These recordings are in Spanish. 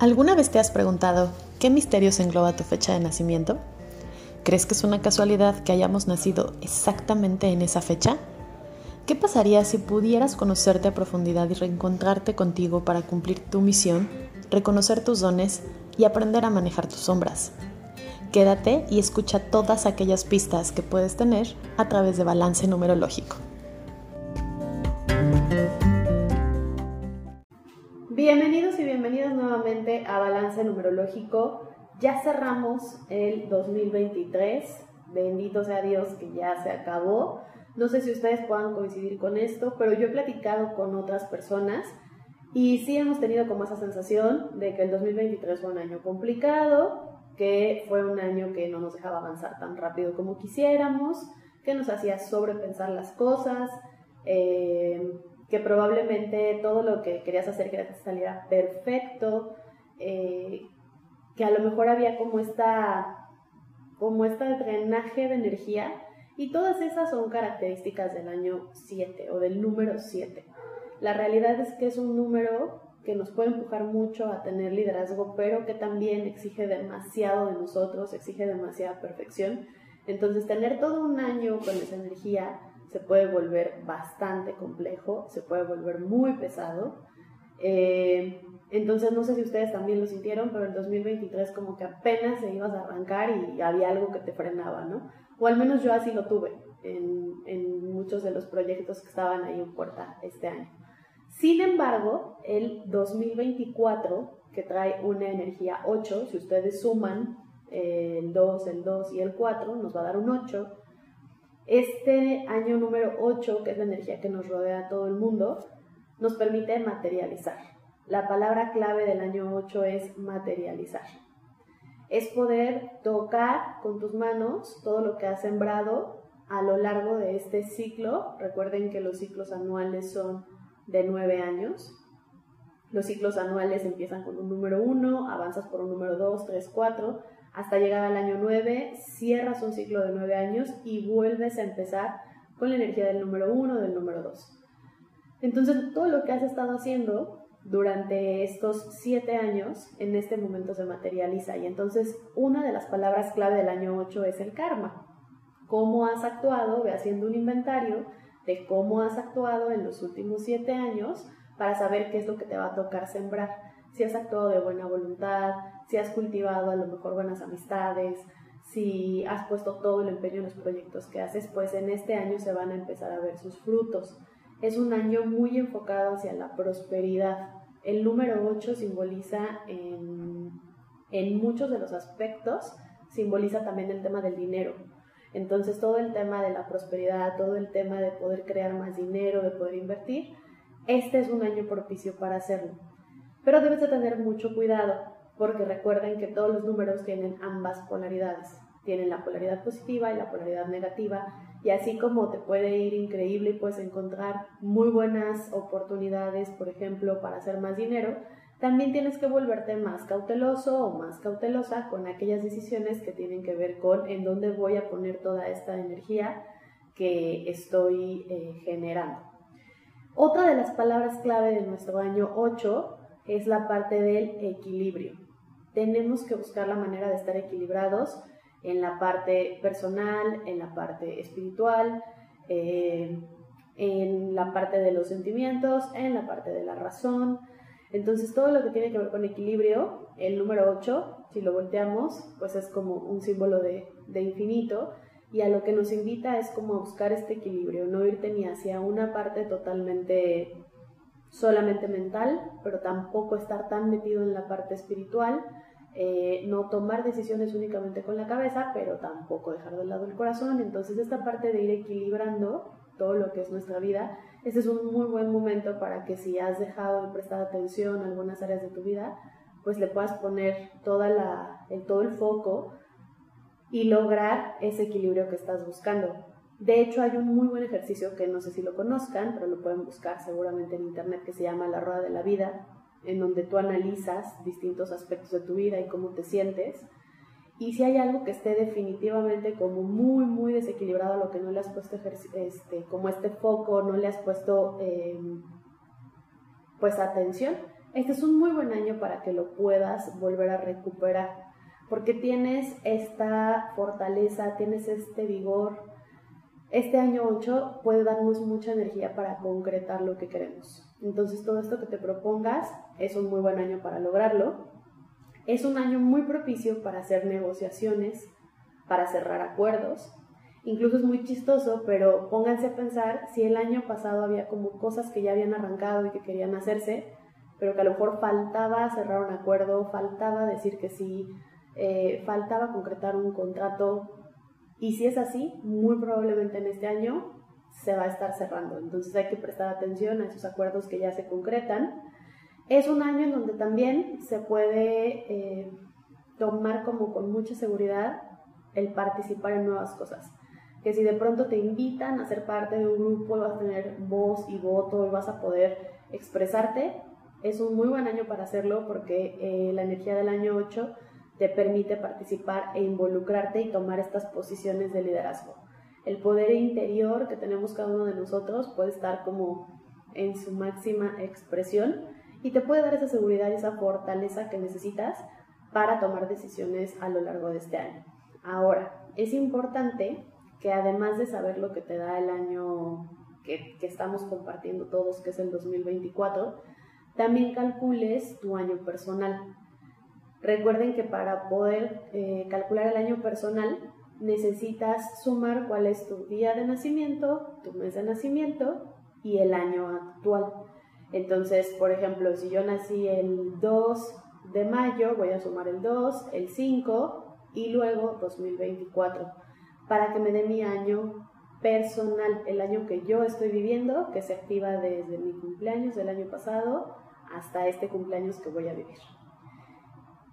¿Alguna vez te has preguntado qué misterios engloba tu fecha de nacimiento? ¿Crees que es una casualidad que hayamos nacido exactamente en esa fecha? ¿Qué pasaría si pudieras conocerte a profundidad y reencontrarte contigo para cumplir tu misión, reconocer tus dones y aprender a manejar tus sombras? Quédate y escucha todas aquellas pistas que puedes tener a través de balance numerológico. Ya cerramos el 2023. Bendito sea Dios que ya se acabó. No sé si ustedes puedan coincidir con esto, pero yo he platicado con otras personas y sí hemos tenido como esa sensación de que el 2023 fue un año complicado, que fue un año que no nos dejaba avanzar tan rápido como quisiéramos, que nos hacía sobrepensar las cosas. Eh, que probablemente todo lo que querías hacer querías que saliera perfecto, eh, que a lo mejor había como esta, como este drenaje de energía y todas esas son características del año 7 o del número 7. La realidad es que es un número que nos puede empujar mucho a tener liderazgo, pero que también exige demasiado de nosotros, exige demasiada perfección. Entonces, tener todo un año con esa energía se puede volver bastante complejo, se puede volver muy pesado. Eh, entonces no sé si ustedes también lo sintieron, pero el 2023 como que apenas se ibas a arrancar y había algo que te frenaba, ¿no? O al menos yo así lo tuve en, muchos de los proyectos que estaban ahí en puerta este año. Sin embargo, el 2024, que trae una energía 8, si ustedes suman eh, el 2, el 2 y el 4, nos va a dar un 8 este año número 8, que es la energía que nos rodea a todo el mundo, nos permite materializar. La palabra clave del año 8 es materializar. Es poder tocar con tus manos todo lo que has sembrado a lo largo de este ciclo. Recuerden que los ciclos anuales son de 9 años. Los ciclos anuales empiezan con un número 1, avanzas por un número 2, 3, 4 hasta llegar al año 9, cierras un ciclo de 9 años y vuelves a empezar con la energía del número 1, del número 2. Entonces, todo lo que has estado haciendo durante estos 7 años, en este momento se materializa. Y entonces, una de las palabras clave del año 8 es el karma. Cómo has actuado, ve haciendo un inventario de cómo has actuado en los últimos 7 años para saber qué es lo que te va a tocar sembrar si has actuado de buena voluntad, si has cultivado a lo mejor buenas amistades, si has puesto todo el empeño en los proyectos que haces, pues en este año se van a empezar a ver sus frutos. Es un año muy enfocado hacia la prosperidad. El número 8 simboliza en, en muchos de los aspectos, simboliza también el tema del dinero. Entonces todo el tema de la prosperidad, todo el tema de poder crear más dinero, de poder invertir, este es un año propicio para hacerlo. Pero debes de tener mucho cuidado porque recuerden que todos los números tienen ambas polaridades. Tienen la polaridad positiva y la polaridad negativa. Y así como te puede ir increíble y puedes encontrar muy buenas oportunidades, por ejemplo, para hacer más dinero, también tienes que volverte más cauteloso o más cautelosa con aquellas decisiones que tienen que ver con en dónde voy a poner toda esta energía que estoy eh, generando. Otra de las palabras clave de nuestro año 8 es la parte del equilibrio. Tenemos que buscar la manera de estar equilibrados en la parte personal, en la parte espiritual, eh, en la parte de los sentimientos, en la parte de la razón. Entonces todo lo que tiene que ver con equilibrio, el número 8, si lo volteamos, pues es como un símbolo de, de infinito y a lo que nos invita es como a buscar este equilibrio, no irte ni hacia una parte totalmente solamente mental, pero tampoco estar tan metido en la parte espiritual, eh, no tomar decisiones únicamente con la cabeza, pero tampoco dejar de lado el corazón. Entonces esta parte de ir equilibrando todo lo que es nuestra vida, este es un muy buen momento para que si has dejado de prestar atención a algunas áreas de tu vida, pues le puedas poner todo el foco y lograr ese equilibrio que estás buscando. De hecho, hay un muy buen ejercicio que no sé si lo conozcan, pero lo pueden buscar seguramente en internet que se llama La Rueda de la Vida, en donde tú analizas distintos aspectos de tu vida y cómo te sientes. Y si hay algo que esté definitivamente como muy, muy desequilibrado a lo que no le has puesto este, como este foco, no le has puesto em, pues atención, este es un muy buen año para que lo puedas volver a recuperar, porque tienes esta fortaleza, tienes este vigor. Este año 8 puede darnos mucha energía para concretar lo que queremos. Entonces todo esto que te propongas es un muy buen año para lograrlo. Es un año muy propicio para hacer negociaciones, para cerrar acuerdos. Incluso es muy chistoso, pero pónganse a pensar si el año pasado había como cosas que ya habían arrancado y que querían hacerse, pero que a lo mejor faltaba cerrar un acuerdo, faltaba decir que sí, eh, faltaba concretar un contrato. Y si es así, muy probablemente en este año se va a estar cerrando. Entonces hay que prestar atención a esos acuerdos que ya se concretan. Es un año en donde también se puede eh, tomar como con mucha seguridad el participar en nuevas cosas. Que si de pronto te invitan a ser parte de un grupo, vas a tener voz y voto y vas a poder expresarte, es un muy buen año para hacerlo porque eh, la energía del año 8 te permite participar e involucrarte y tomar estas posiciones de liderazgo. El poder interior que tenemos cada uno de nosotros puede estar como en su máxima expresión y te puede dar esa seguridad y esa fortaleza que necesitas para tomar decisiones a lo largo de este año. Ahora, es importante que además de saber lo que te da el año que, que estamos compartiendo todos, que es el 2024, también calcules tu año personal. Recuerden que para poder eh, calcular el año personal necesitas sumar cuál es tu día de nacimiento, tu mes de nacimiento y el año actual. Entonces, por ejemplo, si yo nací el 2 de mayo, voy a sumar el 2, el 5 y luego 2024 para que me dé mi año personal, el año que yo estoy viviendo, que se activa desde mi cumpleaños del año pasado hasta este cumpleaños que voy a vivir.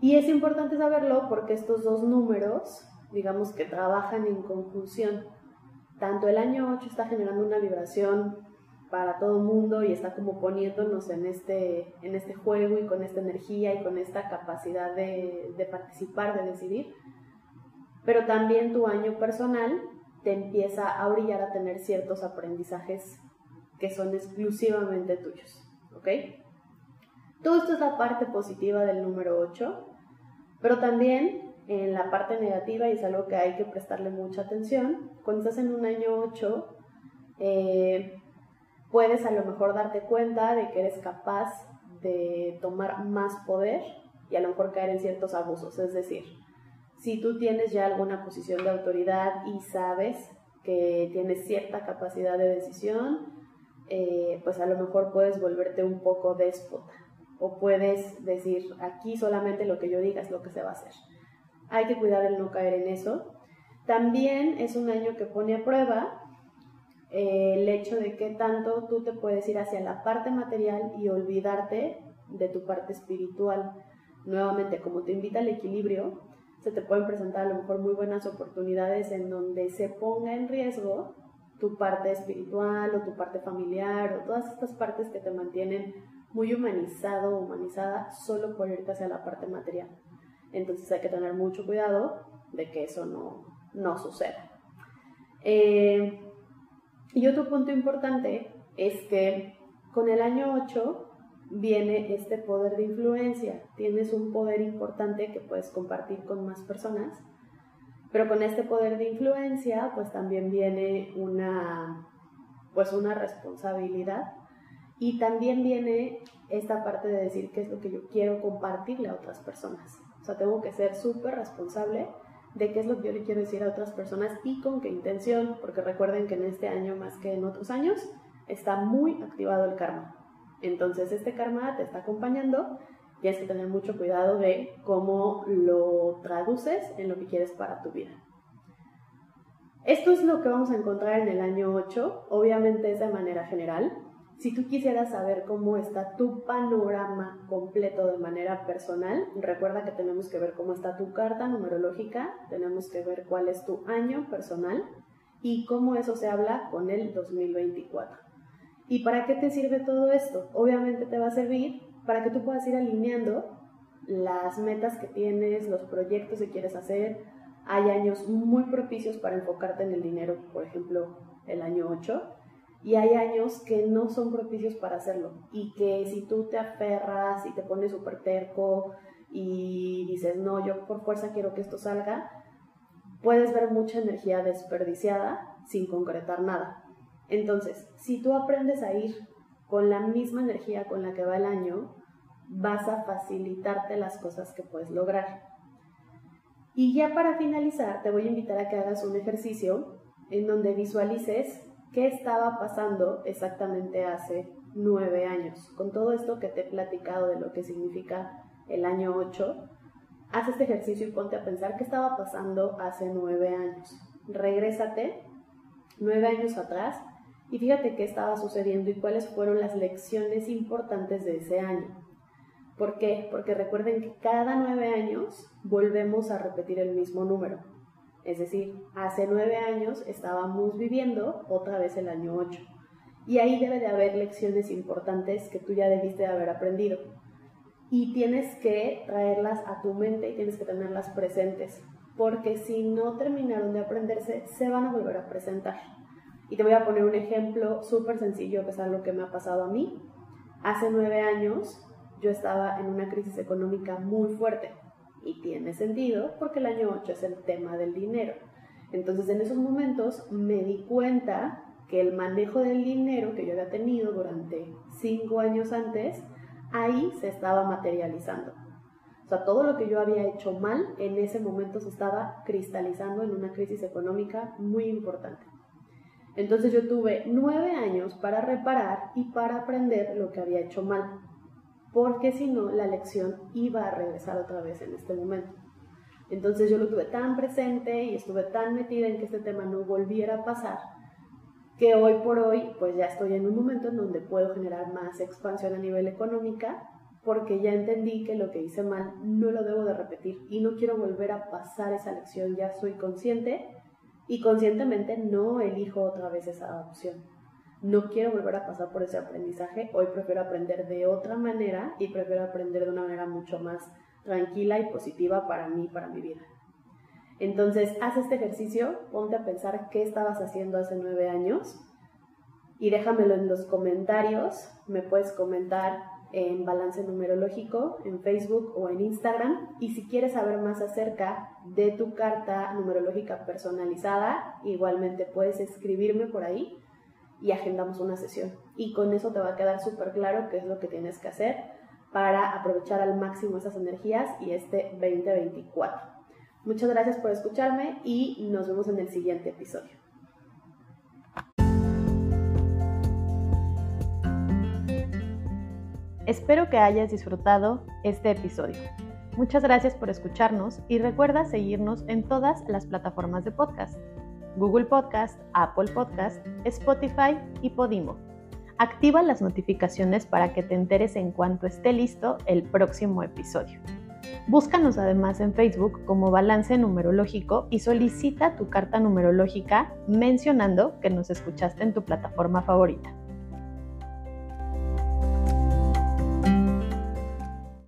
Y es importante saberlo porque estos dos números, digamos que trabajan en conjunción. Tanto el año 8 está generando una vibración para todo el mundo y está como poniéndonos en este, en este juego y con esta energía y con esta capacidad de, participar, de decidir. Pero también tu año personal te empieza a brillar a tener ciertos aprendizajes que son exclusivamente tuyos. ¿Ok? Todo esto es la parte positiva del número 8, pero también en la parte negativa, y es algo que hay que prestarle mucha atención, cuando estás en un año 8, eh, puedes a lo mejor darte cuenta de que eres capaz de tomar más poder y a lo mejor caer en ciertos abusos. Es decir, si tú tienes ya alguna posición de autoridad y sabes que tienes cierta capacidad de decisión, eh, pues a lo mejor puedes volverte un poco déspota o puedes decir aquí solamente lo que yo diga es lo que se va a hacer. Hay que cuidar el no caer en eso. También es un año que pone a prueba eh, el hecho de que tanto tú te puedes ir hacia la parte material y olvidarte de tu parte espiritual. Nuevamente, como te invita al equilibrio, se te pueden presentar a lo mejor muy buenas oportunidades en donde se ponga en riesgo tu parte espiritual o tu parte familiar o todas estas partes que te mantienen muy humanizado o humanizada solo por irte hacia la parte material. Entonces hay que tener mucho cuidado de que eso no, no suceda. Eh, y otro punto importante es que con el año 8 viene este poder de influencia. Tienes un poder importante que puedes compartir con más personas, pero con este poder de influencia pues también viene una, pues una responsabilidad y también viene esta parte de decir qué es lo que yo quiero compartirle a otras personas. O sea, tengo que ser súper responsable de qué es lo que yo le quiero decir a otras personas y con qué intención, porque recuerden que en este año más que en otros años está muy activado el karma. Entonces este karma te está acompañando, tienes que tener mucho cuidado de cómo lo traduces en lo que quieres para tu vida. Esto es lo que vamos a encontrar en el año 8, obviamente es de manera general, si tú quisieras saber cómo está tu panorama completo de manera personal, recuerda que tenemos que ver cómo está tu carta numerológica, tenemos que ver cuál es tu año personal y cómo eso se habla con el 2024. ¿Y para qué te sirve todo esto? Obviamente te va a servir para que tú puedas ir alineando las metas que tienes, los proyectos que quieres hacer. Hay años muy propicios para enfocarte en el dinero, por ejemplo, el año 8 y hay años que no son propicios para hacerlo y que si tú te aferras y te pones súper terco y dices, no, yo por fuerza quiero que esto salga, puedes ver mucha energía desperdiciada sin concretar nada. Entonces, si tú aprendes a ir con la misma energía con la que va el año, vas a facilitarte las cosas que puedes lograr. Y ya para finalizar, te voy a invitar a que hagas un ejercicio en donde visualices qué estaba pasando exactamente hace nueve años. Con todo esto que te he platicado de lo que significa el año 8, haz este ejercicio y ponte a pensar qué estaba pasando hace nueve años. Regrésate nueve años atrás y fíjate qué estaba sucediendo y cuáles fueron las lecciones importantes de ese año. ¿Por qué? Porque recuerden que cada nueve años volvemos a repetir el mismo número. Es decir, hace nueve años estábamos viviendo otra vez el año 8. Y ahí debe de haber lecciones importantes que tú ya debiste de haber aprendido. Y tienes que traerlas a tu mente y tienes que tenerlas presentes. Porque si no terminaron de aprenderse, se van a volver a presentar. Y te voy a poner un ejemplo súper sencillo, que es algo que me ha pasado a mí. Hace nueve años yo estaba en una crisis económica muy fuerte. Y tiene sentido porque el año 8 es el tema del dinero. Entonces en esos momentos me di cuenta que el manejo del dinero que yo había tenido durante cinco años antes, ahí se estaba materializando. O sea, todo lo que yo había hecho mal en ese momento se estaba cristalizando en una crisis económica muy importante. Entonces yo tuve nueve años para reparar y para aprender lo que había hecho mal, porque si no, la lección iba a regresar otra vez en este momento. Entonces yo lo tuve tan presente y estuve tan metida en que este tema no volviera a pasar, que hoy por hoy pues ya estoy en un momento en donde puedo generar más expansión a nivel económica, porque ya entendí que lo que hice mal no lo debo de repetir y no quiero volver a pasar esa lección, ya soy consciente y conscientemente no elijo otra vez esa opción. No quiero volver a pasar por ese aprendizaje, hoy prefiero aprender de otra manera y prefiero aprender de una manera mucho más tranquila y positiva para mí, para mi vida. Entonces, haz este ejercicio, ponte a pensar qué estabas haciendo hace nueve años y déjamelo en los comentarios. Me puedes comentar en Balance Numerológico, en Facebook o en Instagram. Y si quieres saber más acerca de tu carta numerológica personalizada, igualmente puedes escribirme por ahí y agendamos una sesión. Y con eso te va a quedar súper claro qué es lo que tienes que hacer para aprovechar al máximo esas energías y este 2024. Muchas gracias por escucharme y nos vemos en el siguiente episodio. Espero que hayas disfrutado este episodio. Muchas gracias por escucharnos y recuerda seguirnos en todas las plataformas de podcast. Google Podcast, Apple Podcast, Spotify y Podimo. Activa las notificaciones para que te enteres en cuanto esté listo el próximo episodio. Búscanos además en Facebook como Balance Numerológico y solicita tu carta numerológica mencionando que nos escuchaste en tu plataforma favorita.